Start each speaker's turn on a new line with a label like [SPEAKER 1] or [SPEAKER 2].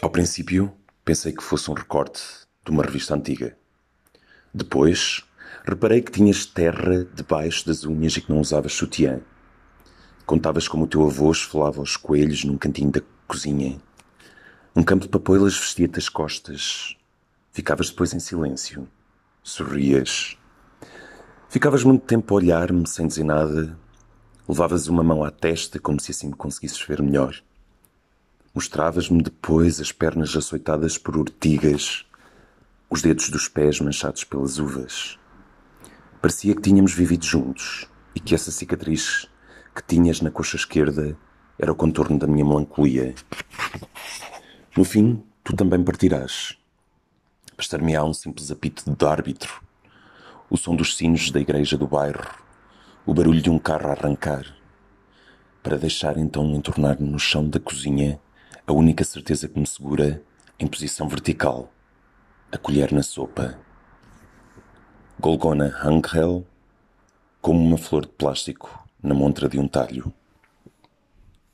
[SPEAKER 1] Ao princípio, pensei que fosse um recorte de uma revista antiga. Depois, reparei que tinhas terra debaixo das unhas e que não usavas sutiã. Contavas como o teu avô esfolava os coelhos num cantinho da cozinha. Um campo de papoilas vestia-te as costas. Ficavas depois em silêncio. Sorrias. Ficavas muito tempo a olhar-me sem dizer nada. Levavas uma mão à testa como se assim me conseguisses ver melhor. Mostravas-me depois as pernas açoitadas por urtigas, os dedos dos pés manchados pelas uvas. Parecia que tínhamos vivido juntos e que essa cicatriz que tinhas na coxa esquerda era o contorno da minha melancolia. No fim, tu também partirás. Bastar-me-á um simples apito de árbitro, o som dos sinos da igreja do bairro, o barulho de um carro a arrancar, para deixar então entornar no chão da cozinha a única certeza que me segura em posição vertical, a colher na sopa. Golgona Angel, como uma flor de plástico na montra de um talho.